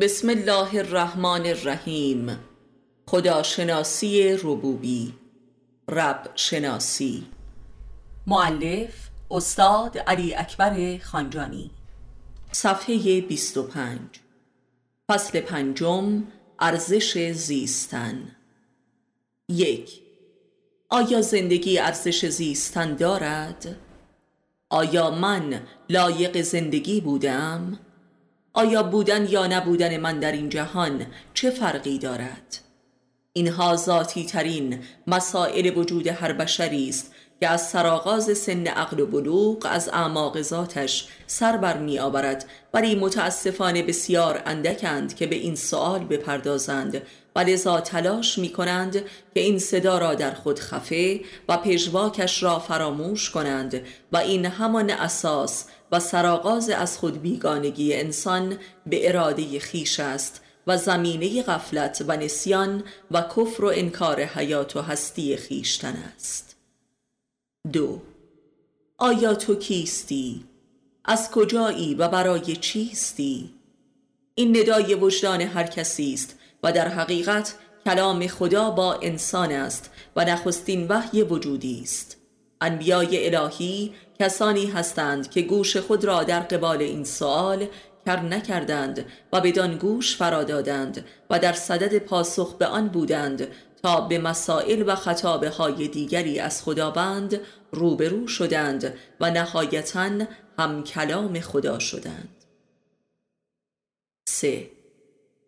بسم الله الرحمن الرحیم خداشناسی ربوبی رب شناسی معلف استاد علی اکبر خانجانی صفحه 25 فصل پنجم ارزش زیستن. یک. آیا زندگی ارزش زیستن دارد؟ آیا من لایق زندگی بودم؟ آیا بودن یا نبودن من در این جهان چه فرقی دارد؟ اینها ذاتی ترین مسائل وجود هر بشری است که از سرآغاز سن عقل و بلوغ از اعماق ذاتش سر بر می آورد ولی متاسفانه بسیار اندکند که به این سوال بپردازند و لذا تلاش می کنند که این صدا را در خود خفه و پژواکش را فراموش کنند و این همان اساس و سرآغاز از خود بیگانگی انسان به اراده خیش است و زمینه غفلت و نسیان و کفر و انکار حیات و هستی خیشتن است دو آیا تو کیستی؟ از کجایی و برای چیستی؟ این ندای وجدان هر کسی است و در حقیقت کلام خدا با انسان است و نخستین وحی وجودی است انبیای الهی کسانی هستند که گوش خود را در قبال این سوال کر نکردند و بدان گوش فرا دادند و در صدد پاسخ به آن بودند تا به مسائل و خطابه های دیگری از خداوند روبرو شدند و نهایتا هم کلام خدا شدند. سه.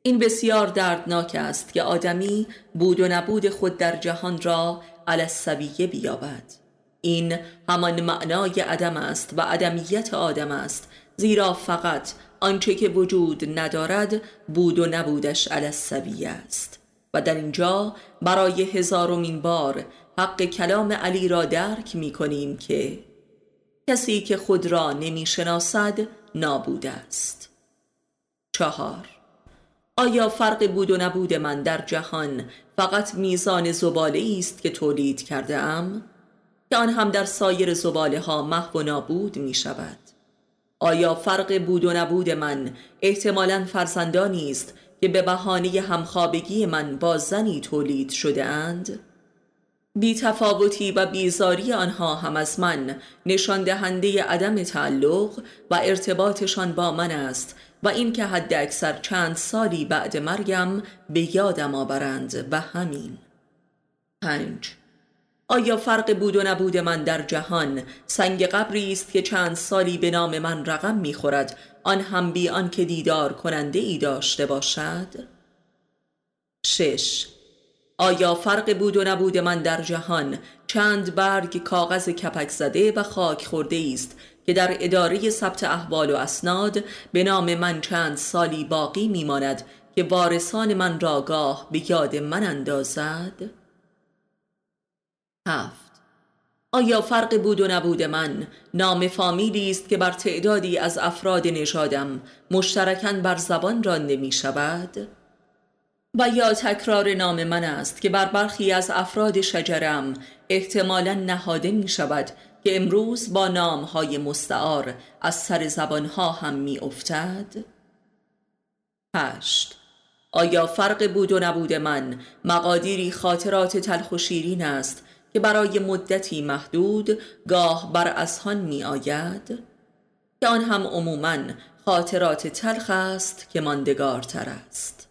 این بسیار دردناک است که آدمی بود و نبود خود در جهان را على بیابد. این همان معنای عدم است و عدمیت آدم است زیرا فقط آنچه که وجود ندارد بود و نبودش علی است. و در اینجا برای هزارمین بار حق کلام علی را درک می کنیم که کسی که خود را نمی شناسد نابود است. چهار. آیا فرق بود و نبود من در جهان فقط میزان زباله است که تولید کرده ام؟ که آن هم در سایر زباله ها محو و نابود می شود آیا فرق بود و نبود من؟ احتمالا فرزندانی است که به بهانه همخوابگی من با زنی تولید شده اند؟ بی تفاوتی و بیزاری آنها هم از من نشان دهنده عدم تعلق و ارتباطشان با من است و اینکه حد اکثر چند سالی بعد مرگم به یادم آورند و همین. پنج. آیا فرق بود و نبود من در جهان؟ سنگ قبری است که چند سالی به نام من رقم می‌خورد. آن هم بی آن که دیدار کننده ای داشته باشد. شش. آیا فرق بود و نبود من در جهان؟ چند برگ کاغذ کپک زده و خاک خورده است که در اداره ثبت احوال و اسناد به نام من چند سالی باقی میماند که وارثان من را گاه به یاد من اندازد. هفت آیا فرق بود و نبود من نام فامیلی است که بر تعدادی از افراد نژادم مشترکاً بر زبان رانده می شود؟ و یا تکرار نام من است که بر برخی از افراد شجرم احتمالا نهاده می شود که امروز با نامهای مستعار از سر زبانها هم می افتد؟ هشت آیا فرق بود و نبود من مقادیری خاطرات تلخ و شیرین است که برای مدتی محدود گاه بر اسهان می آید که آن هم عموما خاطرات تلخ است که ماندگارتر است.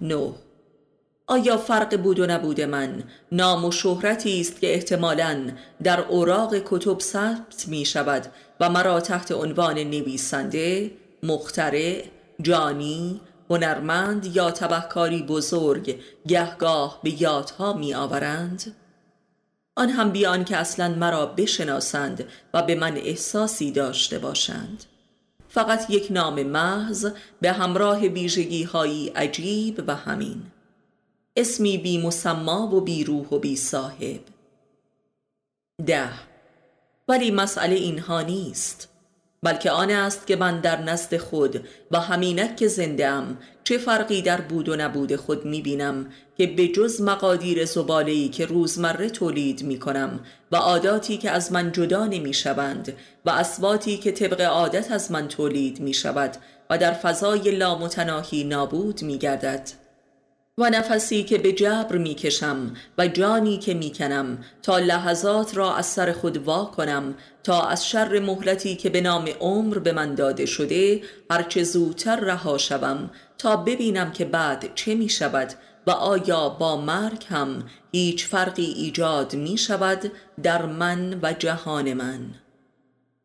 نو آیا فرق بود و نبود من؟ نام و شهرتی است که احتمالا در اوراق کتب ثبت می شود و مرا تحت عنوان نویسنده مخترع جانی هنرمند یا تبهکاری بزرگ گهگاه به یادها می آورند آن هم بیان که اصلا مرا بشناسند و به من احساسی داشته باشند. فقط یک نام محض به همراه ویژگی هایی عجیب و همین. اسمی بی مسما و بی روح و بی صاحب. ده. ولی مسئله اینها نیست بلکه آن است که من در نزد خود و همینک که زنده چه فرقی در بود و نبود خود می بینم که به جز مقادیر زبالهی که روزمره تولید می کنم و عاداتی که از من جدا نمی شوند و اسواتی که طبق عادت از من تولید می شود و در فضای لامتناهی نابود می گردد و نفسی که به جبر می کشم و جانی که می کنم تا لحظات را از سر خود وا کنم تا از شر مهلتی که به نام عمر به من داده شده هرچه زودتر رها شوم تا ببینم که بعد چه می شود و آیا با مرگ هم هیچ فرقی ایجاد می شود در من و جهان من.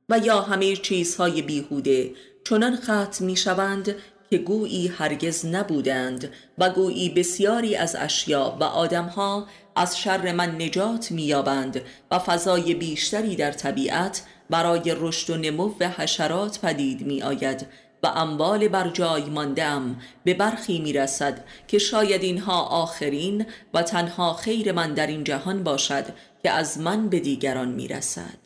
و یا همه چیزهای بیهوده چنان ختم می شوند که گویی هرگز نبودند و گویی بسیاری از اشیا و آدمها از شر من نجات مییابند و فضای بیشتری در طبیعت برای رشد و نمو و حشرات پدید می آید و اموال بر جای ماندم. به برخی می رسد که شاید اینها آخرین و تنها خیر من در این جهان باشد که از من به دیگران می رسد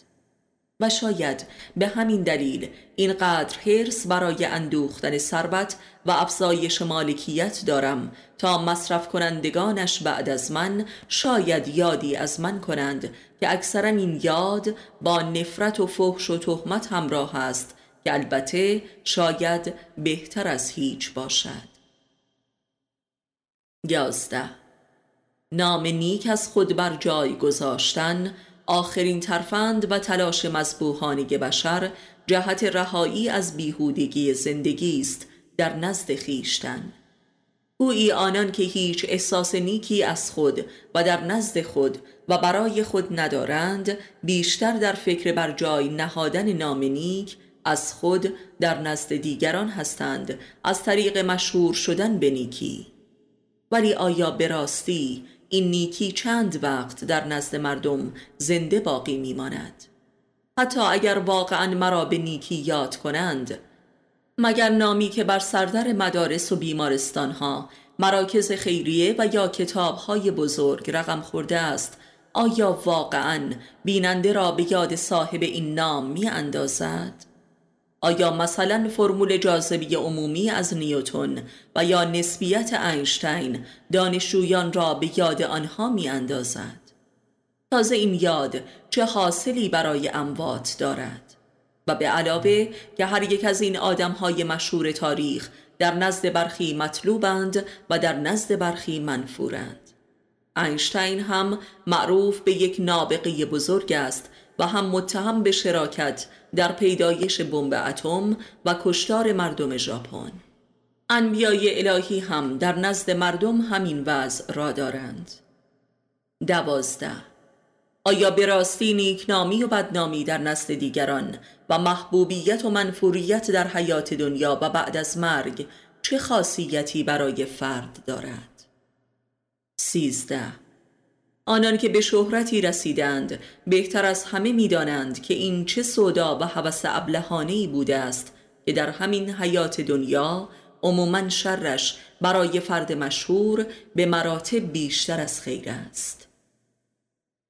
و شاید به همین دلیل اینقدر حرس برای اندوختن ثروت و افزایش مالکیت دارم تا مصرف کنندگانش بعد از من شاید یادی از من کنند که اکثرا این یاد با نفرت و فحش و تهمت همراه است که البته شاید بهتر از هیچ باشد. یازده. نام نیک از خود بر جای گذاشتن آخرین ترفند و تلاش مذبوحانه بشر جهت رهایی از بیهودگی زندگی است در نزد خیشتن. گویی آنان که هیچ احساس نیکی از خود و در نزد خود و برای خود ندارند بیشتر در فکر بر جای نهادن نام نیک از خود در نزد دیگران هستند از طریق مشهور شدن به نیکی ولی آیا به راستی این نیکی چند وقت در نزد مردم زنده باقی میماند حتی اگر واقعا مرا به نیکی یاد کنند مگر نامی که بر سردر مدارس و بیمارستان ها مراکز خیریه و یا کتاب های بزرگ رقم خورده است آیا واقعا بیننده را به یاد صاحب این نام می اندازد؟ آیا مثلا فرمول جاذبه عمومی از نیوتون و یا نسبیت اینشتین دانشجویان را به یاد آنها می اندازد؟ تازه این یاد چه حاصلی برای اموات دارد؟ و به علاوه که هر یک از این آدم های مشهور تاریخ در نزد برخی مطلوبند و در نزد برخی منفورند اینشتین هم معروف به یک نابغه بزرگ است و هم متهم به شراکت در پیدایش بمب اتم و کشتار مردم ژاپن. انبیای الهی هم در نزد مردم همین وضع را دارند. دوازده. آیا به راستی نیکنامی و بدنامی در نزد دیگران و محبوبیت و منفوریت در حیات دنیا و بعد از مرگ چه خاصیتی برای فرد دارد؟ سیزده. آنان که به شهرتی رسیدند بهتر از همه می‌دانند که این چه سودا و هوس ابلهانه بوده است که در همین حیات دنیا عموما شرش برای فرد مشهور به مراتب بیشتر از خیر است.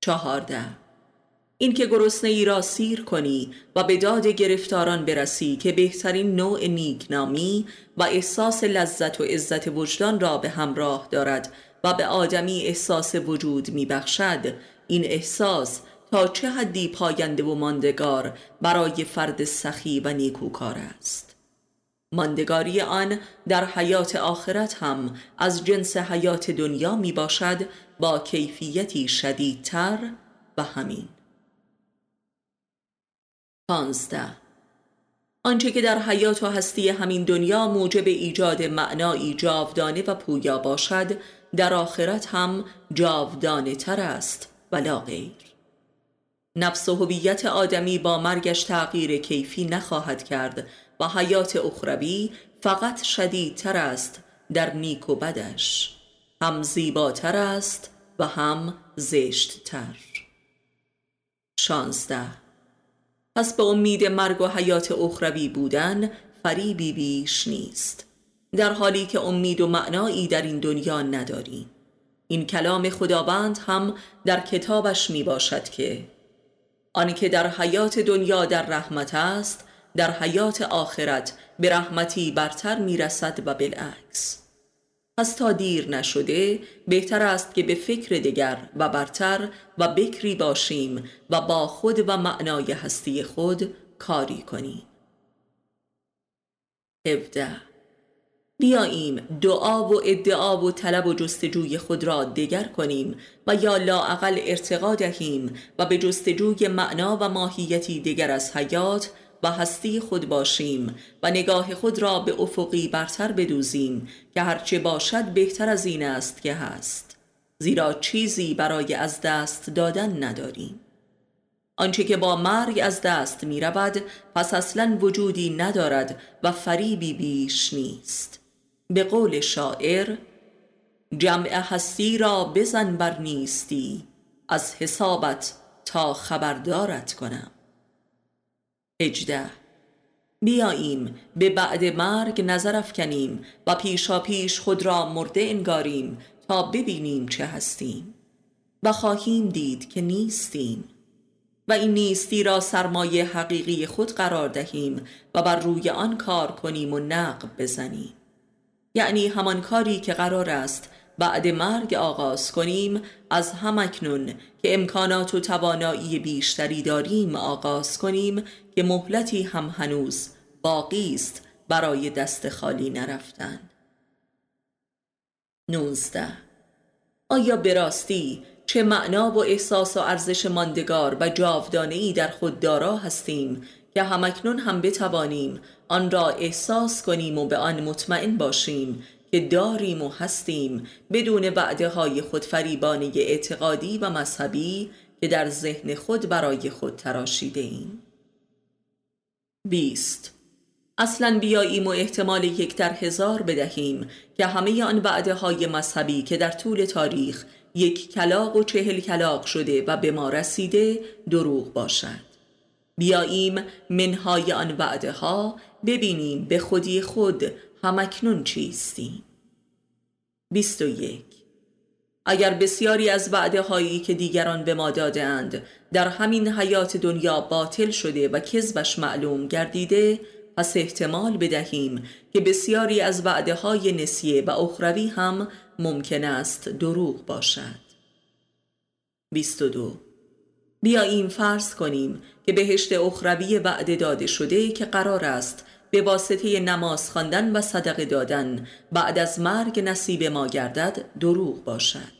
چهارده. این که گرسنه ای را سیر کنی و به داد گرفتاران برسی که بهترین نوع نیکنامی و احساس لذت و عزت وجدان را به همراه دارد و به آدمی احساس وجود میبخشد. این احساس تا چه حدی پاینده و ماندگار برای فرد سخی و نیکوکار است. ماندگاری آن در حیات آخرت هم از جنس حیات دنیا می باشد با کیفیتی شدیدتر و همین. پانزده. آنچه که در حیات و هستی همین دنیا موجب ایجاد معنایی جاودانه و پویا باشد در آخرت هم جاودانه تر است غیر. نفس و هویت آدمی با مرگش تغییر کیفی نخواهد کرد و حیات اخروی فقط شدیدتر است در نیک و بدش. هم زیباتر است و هم زشتتر. شانزده. پس به امید مرگ و حیات اخروی بودن فریبی بیش نیست. در حالی که امید و معنایی در این دنیا نداریم این کلام خداوند هم در کتابش می باشد که آنکه در حیات دنیا در رحمت است در حیات آخرت به رحمتی برتر می رسد و بالعکس. پس تا دیر نشده بهتر است که به فکر دیگر و برتر و بکری باشیم و با خود و معنای هستی خود کاری کنیم. 17 بیاییم دعا و ادعا و طلب و جستجوی خود را دگر کنیم و یا لاعقل ارتقا دهیم و به جستجوی معنا و ماهیتی دیگر از حیات و هستی خود باشیم و نگاه خود را به افقی برتر بدوزیم که هرچه باشد بهتر از این است که هست. زیرا چیزی برای از دست دادن نداریم. آنچه که با مرگ از دست می رود پس اصلا وجودی ندارد و فریبی بیش نیست. به قول شاعر جمع هستی را بزن بر نیستی از حسابت تا خبردارت کنم. اجده بیاییم به بعد مرگ نظر افکنیم و پیشا پیش خود را مرده انگاریم تا ببینیم چه هستیم. و خواهیم دید که نیستیم. و این نیستی را سرمایه حقیقی خود قرار دهیم و بر روی آن کار کنیم و نقب بزنیم. یعنی همان کاری که قرار است. بعد مرگ آغاز کنیم از همکنون که امکانات و توانایی بیشتری داریم آغاز کنیم که مهلتی هم هنوز باقی است برای دست خالی نرفتن. 19 آیا به راستی چه معنا و احساس و ارزش ماندگار و جاودانه ای در خود دارا هستیم که همکنون هم بتوانیم آن را احساس کنیم و به آن مطمئن باشیم که داریم و هستیم بدون وعده های خودفریبانه اعتقادی و مذهبی که در ذهن خود برای خود تراشیده ایم. 20. اصلا بیاییم و احتمال یک در هزار بدهیم که همه آن وعده های مذهبی که در طول تاریخ یک کلاق و چهل کلاق شده و به ما رسیده دروغ باشد بیاییم منهای آن وعده ها ببینیم به خودی خود همکنون چیستیم. 21 اگر بسیاری از وعده هایی که دیگران به ما دادند در همین حیات دنیا باطل شده و کذبش معلوم گردیده پس احتمال بدهیم که بسیاری از وعده های نسیه و اخروی هم ممکن است دروغ باشد. 22 بیاییم فرض کنیم که بهشت اخروی وعده داده شده که قرار است به واسطه نماز خواندن و صدقه دادن بعد از مرگ نصیب ما گردد دروغ باشد.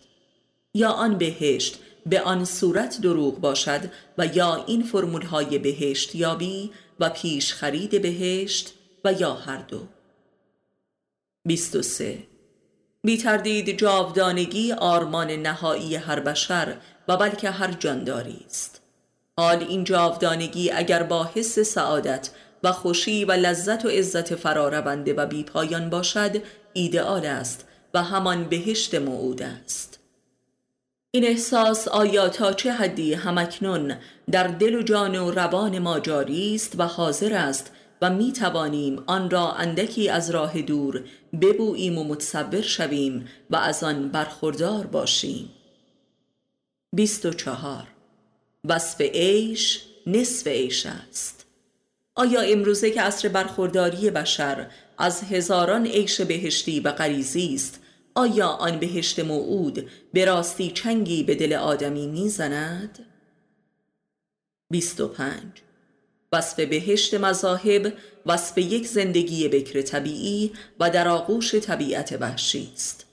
یا آن بهشت به آن صورت دروغ باشد و یا این فرمول های بهشت یابی و پیش خرید بهشت و یا هر دو. 23 بی تردید جاودانگی آرمان نهایی هر بشر و بلکه هر جانداری است. حال این جاودانگی اگر با حس سعادت و خوشی و لذت و عزت فرارونده و بیپایان باشد ایدئال است و همان بهشت موعود است. این احساس آیا تا چه حدی همکنون در دل و جان و روان ما جاری است و حاضر است و می توانیم آن را اندکی از راه دور ببوییم و متصور شویم و از آن برخوردار باشیم؟ 24 وصف عیش نصف عیش است. آیا امروزه که عصر برخورداری بشر از هزاران عیش بهشتی و غریزی است آیا آن بهشت موعود به راستی چنگی به دل آدمی می‌زند؟ 25 وصف بهشت مذاهب وصف یک زندگی بکر طبیعی و در آغوش طبیعت وحشی است.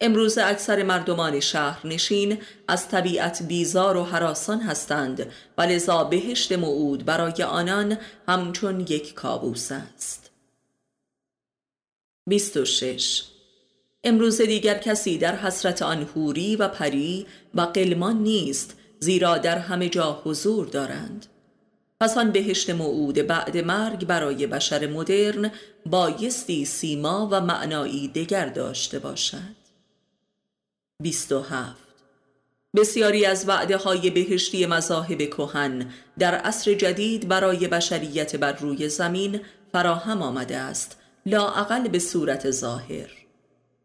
امروز اکثر مردمان شهرنشین از طبیعت بیزار و حراسان هستند و لذا بهشت موعود برای آنان همچون یک کابوس است. 26 امروز دیگر کسی در حسرت آن هوری و پری و قلمان نیست زیرا در همه جا حضور دارند. پس آن بهشت موعود بعد مرگ برای بشر مدرن بایستی سیما و معنایی دگر داشته باشد. 27 بسیاری از وعده های بهشتی مذاهب کهن در عصر جدید برای بشریت بر روی زمین فراهم آمده است لاعقل به صورت ظاهر.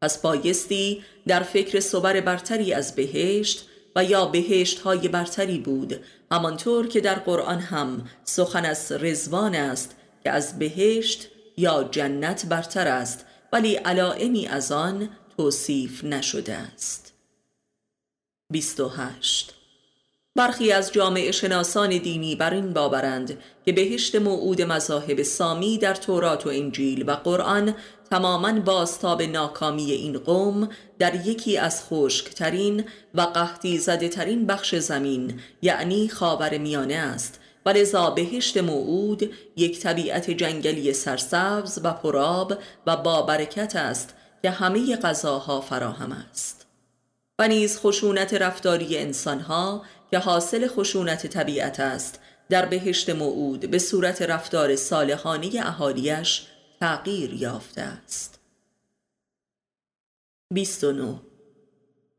پس بایستی در فکر صبر برتری از بهشت و یا بهشت های برتری بود همانطور که در قرآن هم سخن از رزوان است که از بهشت یا جنت برتر است ولی علائمی از آن توصیف نشده است. 28 برخی از جامعه شناسان دینی بر این باورند که بهشت موعود مذاهب سامی در تورات و انجیل و قرآن تماما بازتاب ناکامی این قوم در یکی از خشکترین و قحطی زده ترین بخش زمین یعنی خاور میانه است و لذا بهشت موعود یک طبیعت جنگلی سرسبز و پراب و با برکت است که همه غذاها فراهم است. و نیز خشونت رفتاری انسانها که حاصل خشونت طبیعت است در بهشت موعود به صورت رفتار صالحانه اهالیش تغییر یافته است. 29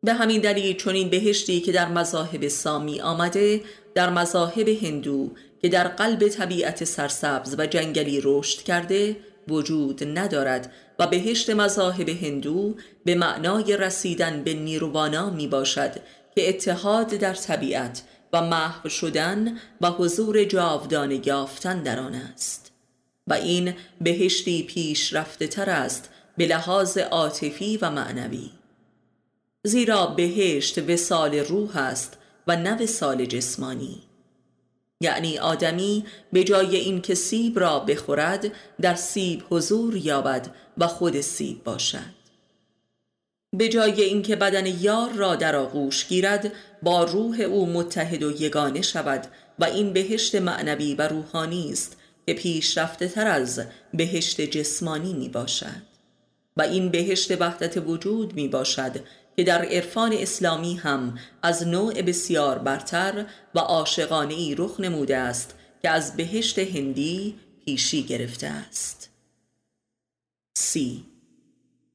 به همین دلیل چون این بهشتی که در مذاهب سامی آمده در مذاهب هندو که در قلب طبیعت سرسبز و جنگلی رشد کرده وجود ندارد و بهشت مذاهب هندو به معنای رسیدن به نیروانا می باشد که اتحاد در طبیعت و محو شدن و حضور جاودانه یافتن در آن است. و این بهشتی پیش رفته تر است به لحاظ عاطفی و معنوی. زیرا بهشت وسال روح است و نه وسال جسمانی. یعنی آدمی به جای اینکه سیب را بخورد در سیب حضور یابد و خود سیب باشد. به جای اینکه بدن یار را در آغوش گیرد با روح او متحد و یگانه شود و این بهشت معنوی و روحانی است که پیشرفته تر از بهشت جسمانی می باشد و این بهشت وحدت وجود می باشد که در عرفان اسلامی هم از نوع بسیار برتر و عاشقانه ای رخ نموده است که از بهشت هندی پیشی گرفته است. سی.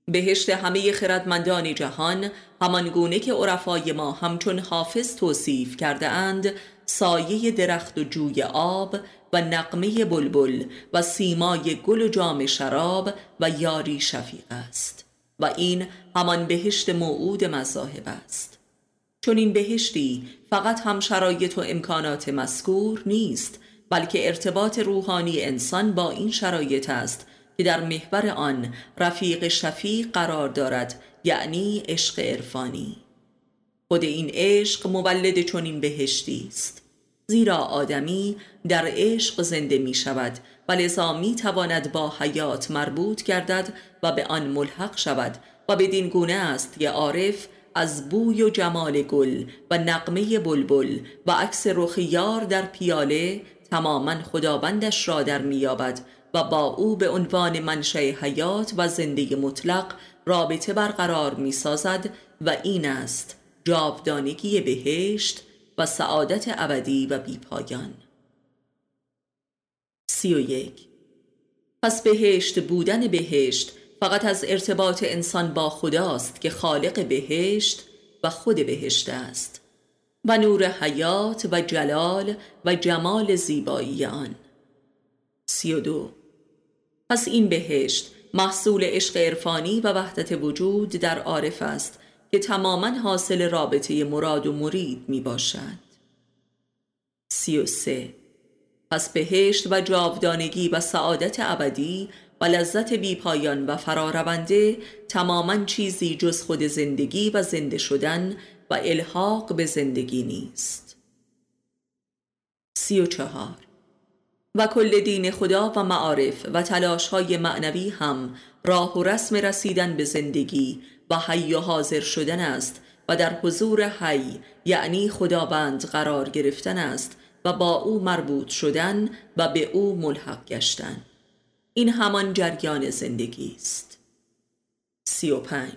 بهشت همه خردمندان جهان همان گونه که عرفای ما همچون حافظ توصیف کرده اند سایه درخت و جوی آب و نقمه بلبل و سیمای گل و جام شراب و یاری شفیق است. و این همان بهشت موعود مذاهب است. چون این بهشتی فقط هم شرایط و امکانات مذکور نیست بلکه ارتباط روحانی انسان با این شرایط است که در محور آن رفیق شفیق قرار دارد یعنی عشق عرفانی. خود این عشق مولد چنین بهشتی است. زیرا آدمی در عشق زنده می شود و لذا می تواند با حیات مربوط گردد و به آن ملحق شود و بدین گونه است که عارف از بوی و جمال گل و نقمه بلبل و عکس رخ یار در پیاله تماما خداوندش را در میابد و با او به عنوان منشأ حیات و زندگی مطلق رابطه برقرار می سازد و این است جاودانگی بهشت و سعادت ابدی و بیپایان. سی و یک. پس بهشت بودن بهشت فقط از ارتباط انسان با خداست که خالق بهشت و خود بهشت است و نور حیات و جلال و جمال زیبایی آن. سی و دو. پس این بهشت محصول عشق عرفانی و وحدت وجود در عارف است که تماما حاصل رابطه مراد و مرید می باشد سی و سه. پس بهشت و جاودانگی و سعادت ابدی و لذت بیپایان و فرارونده تماما چیزی جز خود زندگی و زنده شدن و الحاق به زندگی نیست. سی و چهار. و کل دین خدا و معارف و تلاش های معنوی هم راه و رسم رسیدن به زندگی و حی و حاضر شدن است و در حضور حی یعنی خداوند قرار گرفتن است و با او مربوط شدن و به او ملحق گشتن. این همان جریان زندگی است. سی و پنج.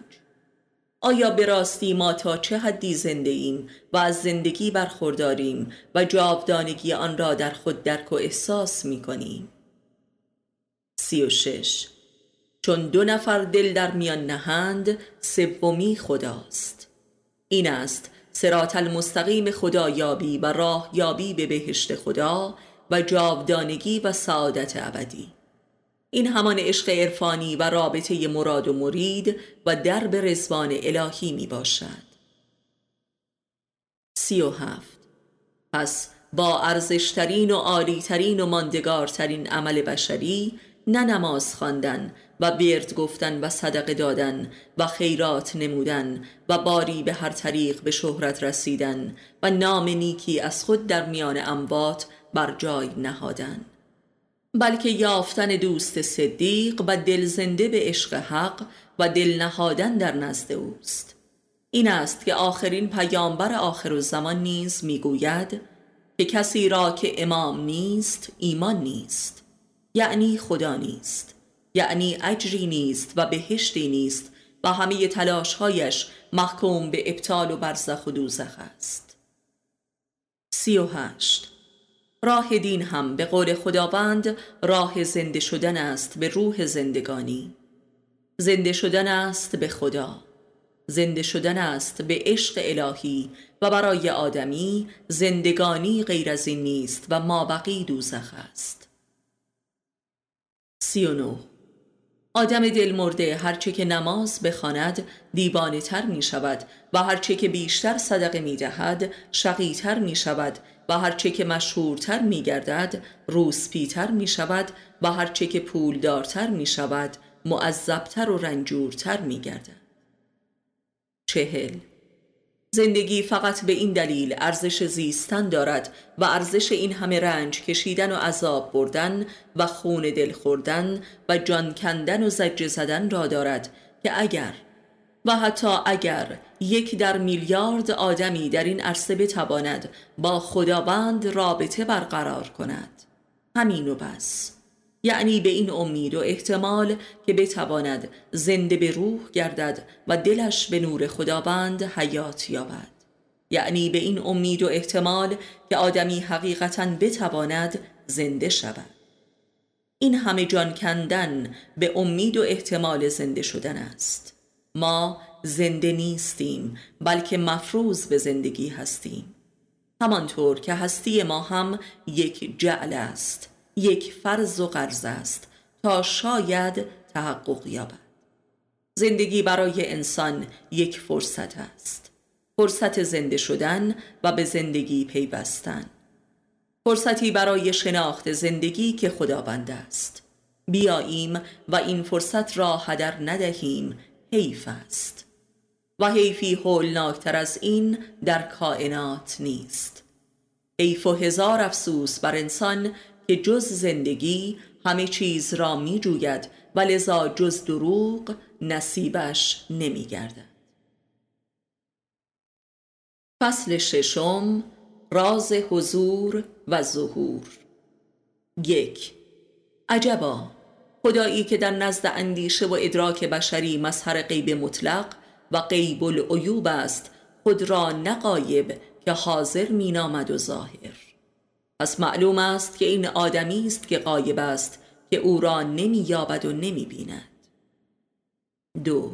آیا به راستی ما تا چه حدی زنده ایم و از زندگی برخورداریم و جاودانگی آن را در خود درک و احساس می کنیم؟ سی و شش. چون دو نفر دل در میان نهند سومی خداست. این است سرات المستقیم خدا و راه یابی به بهشت خدا و جاودانگی و سعادت ابدی. این همان عشق عرفانی و رابطه مراد و مرید و درب رزوان الهی می باشد. سی و هفت. پس با ارزشترین و عالیترین و ماندگارترین عمل بشری نه نماز خواندن و ورد گفتن و صدقه دادن و خیرات نمودن و باری به هر طریق به شهرت رسیدن و نام نیکی از خود در میان اموات بر جای نهادن. بلکه یافتن دوست صدیق و دل زنده به عشق حق و دل نهادن در نزد اوست. این است که آخرین پیامبر آخر زمان نیز می‌گوید که کسی را که امام نیست ایمان نیست یعنی خدا نیست. یعنی اجری نیست و بهشتی نیست و همه تلاشهایش محکوم به ابطال و برزخ و دوزخ است. سی و هشت. راه دین هم به قول خداوند راه زنده شدن است به روح زندگانی. زنده شدن است به خدا. زنده شدن است به عشق الهی و برای آدمی زندگانی غیر از این نیست و ما بقی دوزخ است. سی و نو آدم دل مرده هرچه که نماز بخواند دیوانه تر می شود و هرچه که بیشتر صدقه می دهد شقی تر می شود و هرچه که مشهورتر می گردد روسپیتر می شود و هرچه که پولدارتر می شود معذبتر و رنجورتر می گردد چهل زندگی فقط به این دلیل ارزش زیستن دارد و ارزش این همه رنج کشیدن و عذاب بردن و خون دل خوردن و جان کندن و زجه زدن را دارد که اگر و حتی اگر یک در میلیارد آدمی در این عرصه بتواند با خداوند رابطه برقرار کند. همین و بس. یعنی به این امید و احتمال که بتواند زنده به روح گردد و دلش به نور خداوند حیات یابد. یعنی به این امید و احتمال که آدمی حقیقتا بتواند زنده شود. این همه جان کندن به امید و احتمال زنده شدن است. ما زنده نیستیم بلکه مفروض به زندگی هستیم. همانطور که هستی ما هم یک جعل است. یک فرض و قرض است تا شاید تحقق یابد. زندگی برای انسان یک فرصت است. فرصت زنده شدن و به زندگی پیوستن. فرصتی برای شناخت زندگی که خداوند است. بیاییم و این فرصت را هدر ندهیم حیف است. و حیفی هولناکتر از این در کائنات نیست. حیف و هزار افسوس بر انسان که جز زندگی همه چیز را می جوید و لذا جز دروغ نصیبش نمی گردد. فصل ششم راز حضور و ظهور یک عجبا خدایی که در نزد اندیشه و ادراک بشری مظهر غیب مطلق و غیب العیوب است خود را نقایب که حاضر مینامد و ظاهر پس معلوم است که این آدمی است که قایب است که او را نمی یابد و نمی بیند دو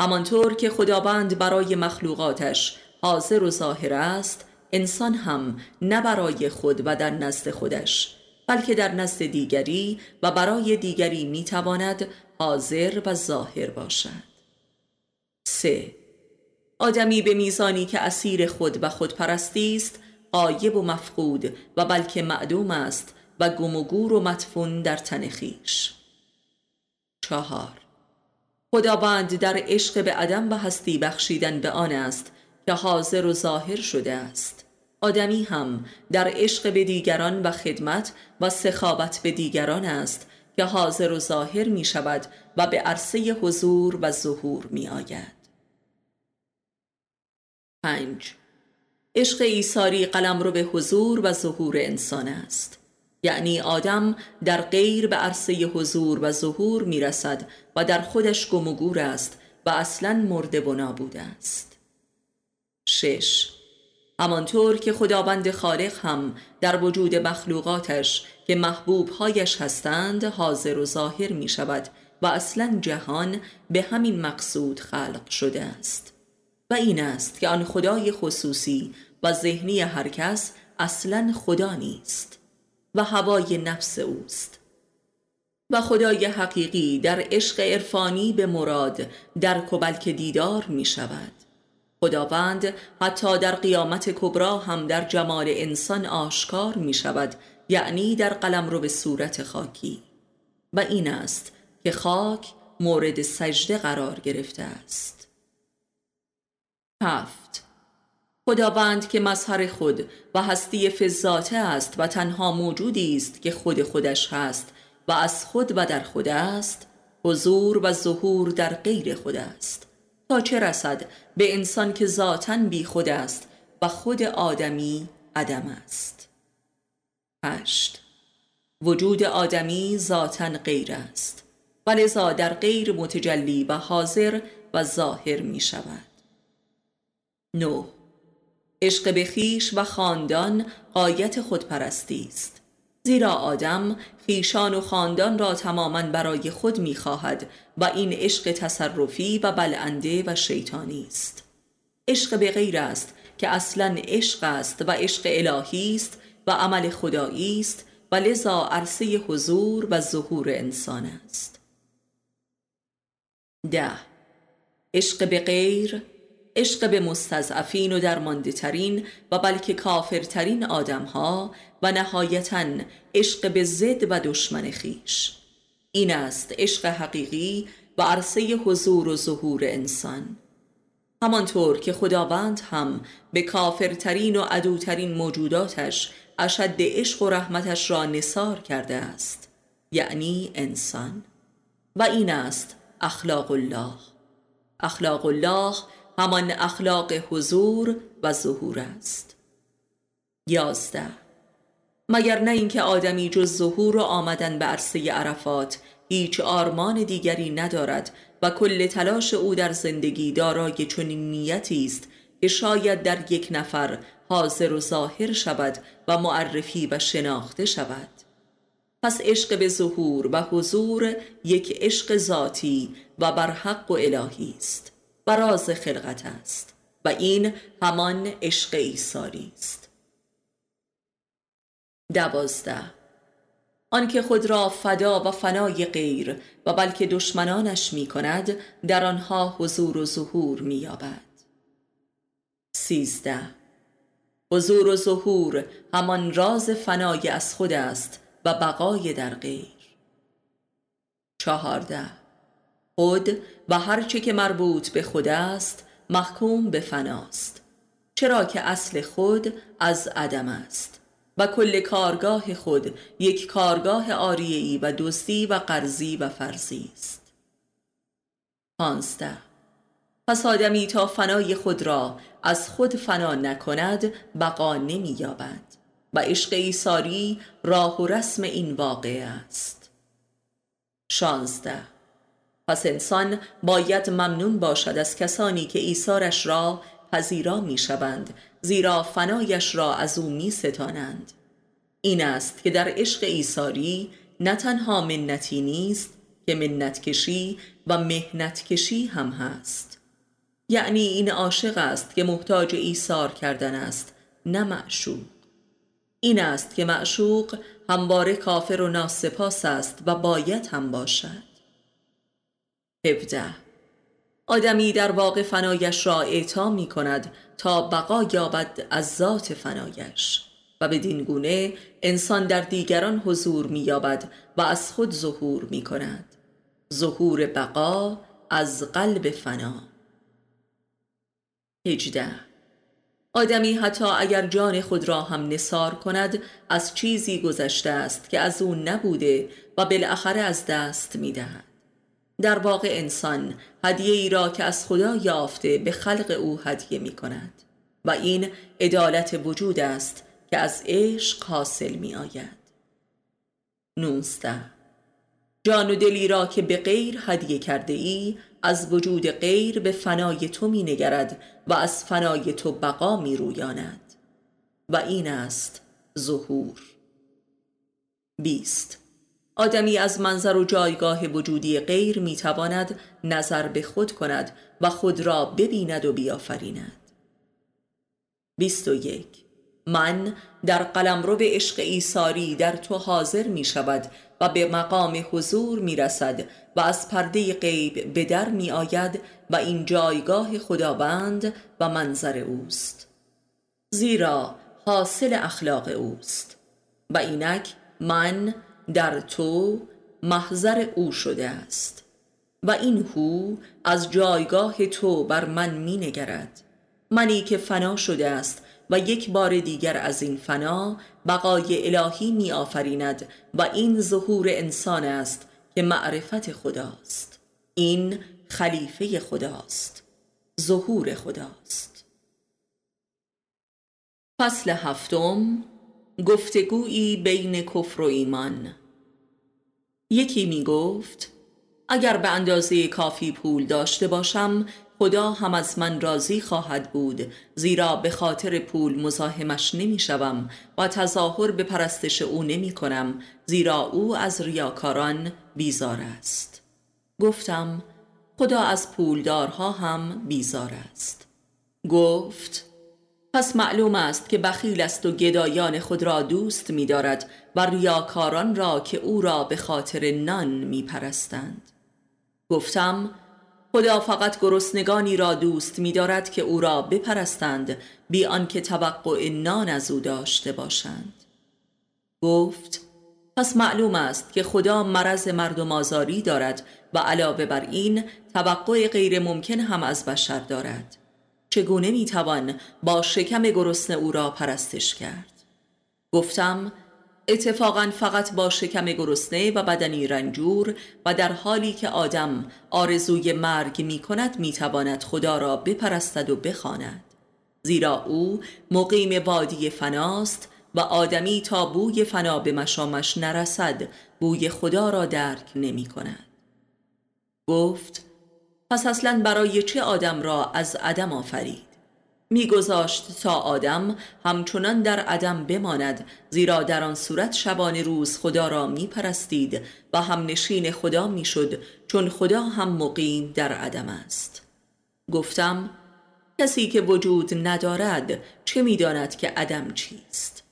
همانطور که خداوند برای مخلوقاتش حاضر و ظاهر است انسان هم نه برای خود و در نزد خودش بلکه در نزد دیگری و برای دیگری می‌تواند حاضر و ظاهر باشد. سه آدمی به میزانی که اسیر خود و خودپرستی است قایب و مفقود و بلکه معدوم است و گم و گور و مدفون در تن خیش. چهار. خداوند در عشق به عدم و هستی بخشیدن به آن است که حاضر و ظاهر شده است. آدمی هم در عشق به دیگران و خدمت و سخاوت به دیگران است که حاضر و ظاهر می شود و به عرصه حضور و ظهور می آید. پنج. عشق ایساری قلم رو به حضور و ظهور انسان است. یعنی آدم در غیر به عرصه حضور و ظهور می رسد و در خودش گم و گور است و اصلا مرده و نابود است. شش. همانطور که خداوند خالق هم در وجود مخلوقاتش که محبوبهایش هستند حاضر و ظاهر می شود و اصلا جهان به همین مقصود خلق شده است. و این است که آن خدای خصوصی و ذهنی هر کس اصلا خدا نیست و هوای نفس اوست. و خدای حقیقی در عشق عرفانی به مراد درک و بلکه دیدار می شود. خداوند حتی در قیامت کبرا هم در جمال انسان آشکار می شود یعنی در قلم رو به صورت خاکی. و این است که خاک مورد سجده قرار گرفته است. هفت خداوند که مظهر خود و هستی فزاته است و تنها موجودی است که خود خودش هست و از خود و در خود است حضور و ظهور در غیر خود است. تا چه رسد به انسان که ذاتا بی خود است و خود آدمی عدم است. هشت. وجود آدمی ذاتا غیر است. ولذا در غیر متجلی و حاضر و ظاهر می شود نو عشق به خیش و خاندان قایت خودپرستی است. زیرا آدم خیشان و خاندان را تماما برای خود می خواهد و این عشق تصرفی و بلنده و شیطانی است. عشق به غیر است که اصلا عشق است و عشق الهی است و عمل خدایی است و لذا عرصه حضور و ظهور انسان است. ده. عشق به غیر عشق به مستضعفین و درمانده ترین و بلکه کافرترین آدم ها و نهایتا عشق به زد و دشمن خیش. این است عشق حقیقی و عرصه حضور و ظهور انسان. همانطور که خداوند هم به کافرترین و عدوترین موجوداتش اشد عشق و رحمتش را نصار کرده است یعنی انسان. و این است اخلاق الله. اخلاق الله همان اخلاق حضور و ظهور است. یازده. مگر نه اینکه آدمی جز ظهور و آمدن به عرصه عرفات هیچ آرمان دیگری ندارد و کل تلاش او در زندگی دارای چنین نیتی است که شاید در یک نفر حاضر و ظاهر شود و معرفی و شناخته شود. پس عشق به ظهور و حضور یک عشق ذاتی و برحق و الهی است. و راز خلقت است و این همان عشق ایساری است. دوازده. آنکه خود را فدا و فنای غیر و بلکه دشمنانش می کند در آنها حضور و ظهور می یابد سیزده. حضور و ظهور همان راز فنای از خود است و بقای در غیر. چهارده. خود و هرچه که مربوط به خود است محکوم به فناست. چرا که اصل خود از عدم است و کل کارگاه خود یک کارگاه آریعی و دوستی و قرضی و فرضی است. پانزده. پس آدمی تا فنای خود را از خود فنا نکند بقا نمی یابد و عشق ایساری راه و رسم این واقع است. شانزده. پس انسان باید ممنون باشد از کسانی که ایثارش را پذیرا می شوند زیرا فنایش را از او می ستانند این است که در عشق ایساری نه تنها منتی نیست که منت کشی و مهنت کشی هم هست. یعنی این عاشق است که محتاج ایثار کردن است نه معشوق. این است که معشوق همواره کافر و ناسپاس است و باید هم باشد. هفده. آدمی در واقع فنایش را اعطا می کند تا بقا یابد از ذات فنایش و به گونه انسان در دیگران حضور می یابد و از خود ظهور می کند. ظهور بقا از قلب فنا. هجده. آدمی حتی اگر جان خود را هم نصار کند از چیزی گذشته است که از او نبوده و بالاخره از دست می دهد. در واقع انسان هدیه ای را که از خدا یافته به خلق او هدیه می کند. و این عدالت وجود است که از عشق حاصل می آید. نونسته. جان و دلی را که به غیر هدیه کرده ای از وجود غیر به فنای تو می نگرد و از فنای تو بقا می رویاند. و این است ظهور. بیست. آدمی از منظر و جایگاه وجودی غیر می تواند نظر به خود کند و خود را ببیند و بیافریند. بیست و یک. من در قلمرو به عشق ایساری در تو حاضر می شود و به مقام حضور می رسد و از پرده غیب به در می آید و این جایگاه خداوند و منظر اوست. زیرا حاصل اخلاق اوست. و اینک من در تو محضر او شده است و این هو از جایگاه تو بر من می نگرد منی که فنا شده است و یک بار دیگر از این فنا بقای الهی می آفریند و این ظهور انسان است که معرفت خداست. این خلیفه خداست. ظهور خداست. فصل هفتم گفتگویی بین کفر و ایمان. یکی می گفت اگر به اندازه کافی پول داشته باشم خدا هم از من راضی خواهد بود زیرا به خاطر پول مزاحمش نمی شوم و تظاهر به پرستش او نمی کنم زیرا او از ریاکاران بیزار است. گفتم خدا از پولدارها هم بیزار است. گفت پس معلوم است که بخیل است و گدایان خود را دوست می دارد و ریاکاران را که او را به خاطر نان می پرستند گفتم خدا فقط گرسنگانی را دوست می دارد که او را بپرستند بی آنکه توقع نان از او داشته باشند. گفت پس معلوم است که خدا مرض مردم آزاری دارد و علاوه بر این توقع غیر ممکن هم از بشر دارد. چگونه می توان با شکم گرسنه او را پرستش کرد؟ گفتم اتفاقا فقط با شکم گرسنه و بدنی رنجور و در حالی که آدم آرزوی مرگ می کند می تواند خدا را بپرستد و بخواند. زیرا او مقیم وادی فناست و آدمی تا بوی فنا به مشامش نرسد بوی خدا را درک نمی کند گفت پس اصلا برای چه آدم را از عدم آفرید؟ میگذاشت تا آدم همچنان در عدم بماند زیرا در آن صورت شبان روز خدا را می پرستید و هم نشین خدا می‌شد چون خدا هم مقیم در عدم است. گفتم کسی که وجود ندارد چه می‌داند که عدم چیست؟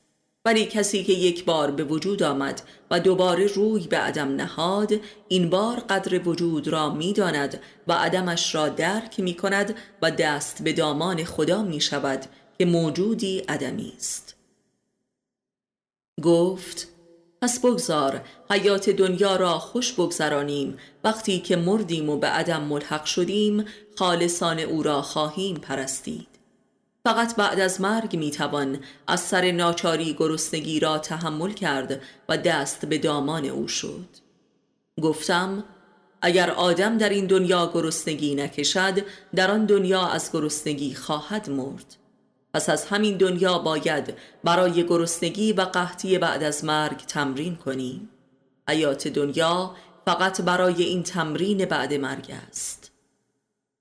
ولی کسی که یک بار به وجود آمد و دوباره روی به عدم نهاد این بار قدر وجود را می‌داند و عدمش را درک می کند و دست به دامان خدا می شود که موجودی عدمی است. گفت پس بگذار حیات دنیا را خوش بگذرانیم. وقتی که مردیم و به عدم ملحق شدیم خالصان او را خواهیم پرستید. فقط بعد از مرگ می‌توان از سر ناچاری گرسنگی را تحمل کرد و دست به دامان او شد. گفتم اگر آدم در این دنیا گرسنگی نکشد در آن دنیا از گرسنگی خواهد مرد. پس از همین دنیا باید برای گرسنگی و قحطی بعد از مرگ تمرین کنیم حیات دنیا فقط برای این تمرین بعد مرگ است.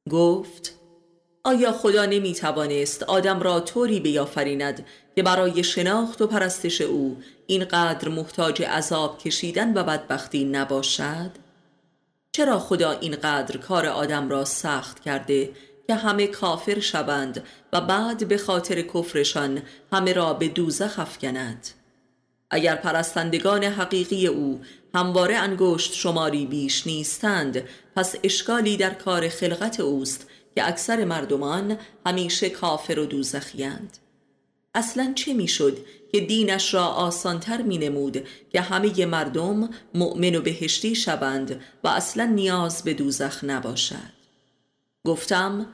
گفت آیا خدا نمی توانست آدم را طوری بیافریند که برای شناخت و پرستش او اینقدر محتاج عذاب کشیدن و بدبختی نباشد؟ چرا خدا اینقدر کار آدم را سخت کرده که همه کافر شوند و بعد به خاطر کفرشان همه را به دوزخ افکند؟ اگر پرستندگان حقیقی او همواره انگشت شماری بیش نیستند پس اشکالی در کار خلقت اوست که اکثر مردمان همیشه کافر و دوزخیند اصلا چه می‌شد که دینش را آسانتر می نمود که همه مردم مؤمن و بهشتی شوند و اصلا نیاز به دوزخ نباشد؟ گفتم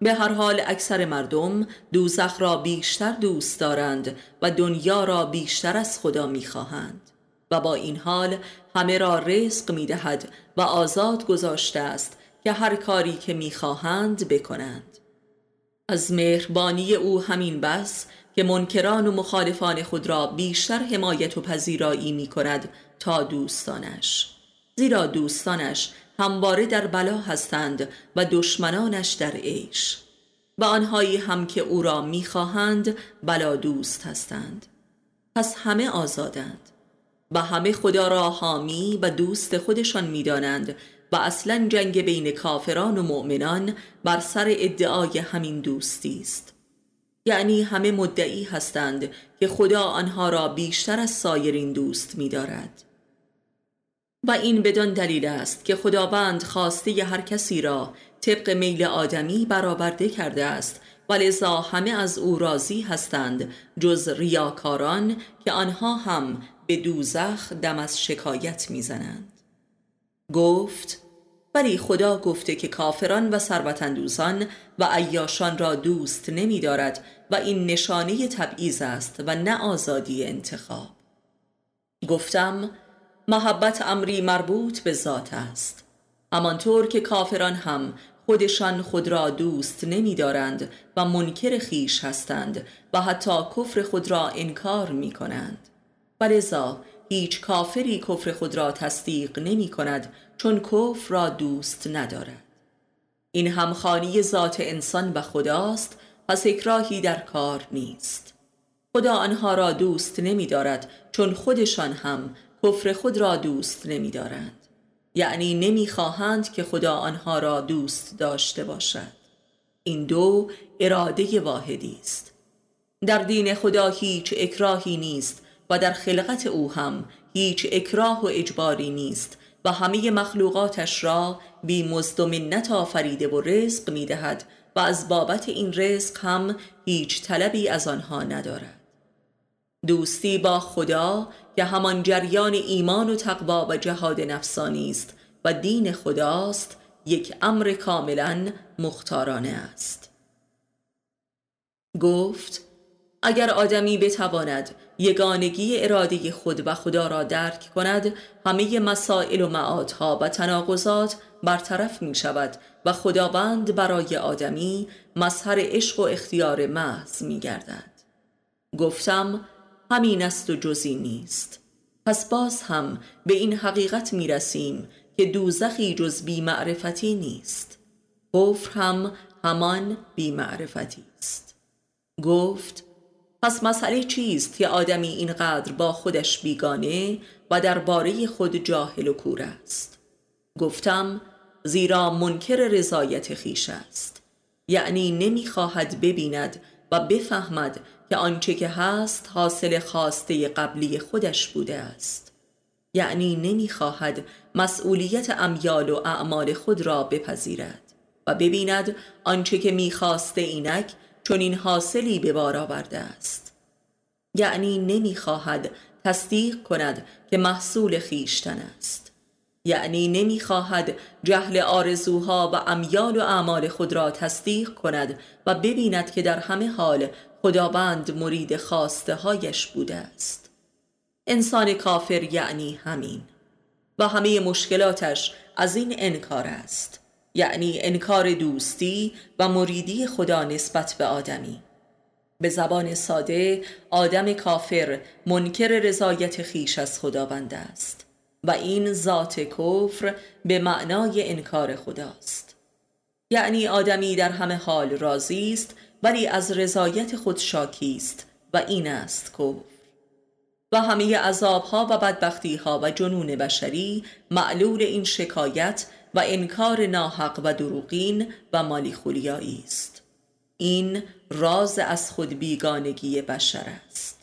به هر حال اکثر مردم دوزخ را بیشتر دوست دارند و دنیا را بیشتر از خدا می خواهند و با این حال همه را رزق می دهد و آزاد گذاشته است که هر کاری که می‌خواهند بکنند. از مهربانی او همین بس که منکران و مخالفان خود را بیشتر حمایت و پذیرایی می کند تا دوستانش. زیرا دوستانش همواره در بلا هستند و دشمنانش در عیش. و آنهایی هم که او را می‌خواهند بلا دوست هستند. پس همه آزادند. و همه خدا را حامی و دوست خودشان می‌دانند و اصلا جنگ بین کافران و مؤمنان بر سر ادعای همین دوستی است. یعنی همه مدعی هستند که خدا آنها را بیشتر از سایرین دوست می‌دارد. و این بدان دلیل است که خداوند خواسته هر کسی را طبق میل آدمی برآورده کرده است و لذا همه از او راضی هستند جز ریاکاران که آنها هم به دوزخ دم از شکایت می‌زنند. گفت ولی خدا گفته که کافران و ثروتاندوزان و عیاشان را دوست نمی دارد و این نشانه تبعیض است و نه آزادی انتخاب. گفتم محبت امری مربوط به ذات است. همانطور که کافران هم خودشان خود را دوست نمی دارند و منکر خیش هستند و حتی کفر خود را انکار می کنند ولذا هیچ کافری کفر خود را تصدیق نمی کند چون کفر را دوست ندارد این همخانی ذات انسان و خداست پس اکراهی در کار نیست. خدا آنها را دوست نمی دارد چون خودشان هم کفر خود را دوست نمی دارند یعنی نمی خواهند که خدا آنها را دوست داشته باشد. این دو اراده واحدی است. در دین خدا هیچ اکراهی نیست و در خلقت او هم هیچ اکراه و اجباری نیست. و همه مخلوقاتش را بی مزد و منت آفریده و رزق می دهد و از بابت این رزق هم هیچ طلبی از آنها ندارد. دوستی با خدا که همان جریان ایمان و تقوا و جهاد نفسانی است و دین خداست یک امر کاملا مختارانه است. گفت اگر آدمی بتواند یگانگی اراده خود و خدا را درک کند همه مسائل و معادها و تناقضات برطرف می شود و خداوند برای آدمی مظهر عشق و اختیار محض می گردد گفتم همین است و جزی نیست. پس باز هم به این حقیقت می رسیم که دوزخی جز بی معرفتی نیست. کفر هم همان بی معرفتی است. گفت پس مسئله چیست که آدمی اینقدر با خودش بیگانه و درباره خود جاهل و کور است؟ گفتم زیرا منکر رضایت خیش است. یعنی نمی‌خواهد ببیند و بفهمد که آنچه که هست حاصل خواسته قبلی خودش بوده است. یعنی نمی‌خواهد مسئولیت امیال و اعمال خود را بپذیرد و ببیند آنچه که می‌خواسته اینک چون این حاصلی به بار آورده است. یعنی نمی‌خواهد تصدیق کند که محصول خیشتن است. یعنی نمی‌خواهد جهل آرزوها و امیال و اعمال خود را تصدیق کند و ببیند که در همه حال خداوند مرید خواسته هایش بوده است. انسان کافر یعنی همین و همه مشکلاتش از این انکار است. یعنی انکار دوستی و مریدی خدا نسبت به آدمی. به زبان ساده آدم کافر منکر رضایت خیش از خداوند است و این ذات کفر به معنای انکار خداست. یعنی آدمی در همه حال راضی است ولی از رضایت خود شاکی است و این است کفر. و همه عذابها و بدبختیها و جنون بشری معلول این شکایت و انکار ناحق و دروغین و مالی خولیایی است. این راز از خود بیگانگی بشر است.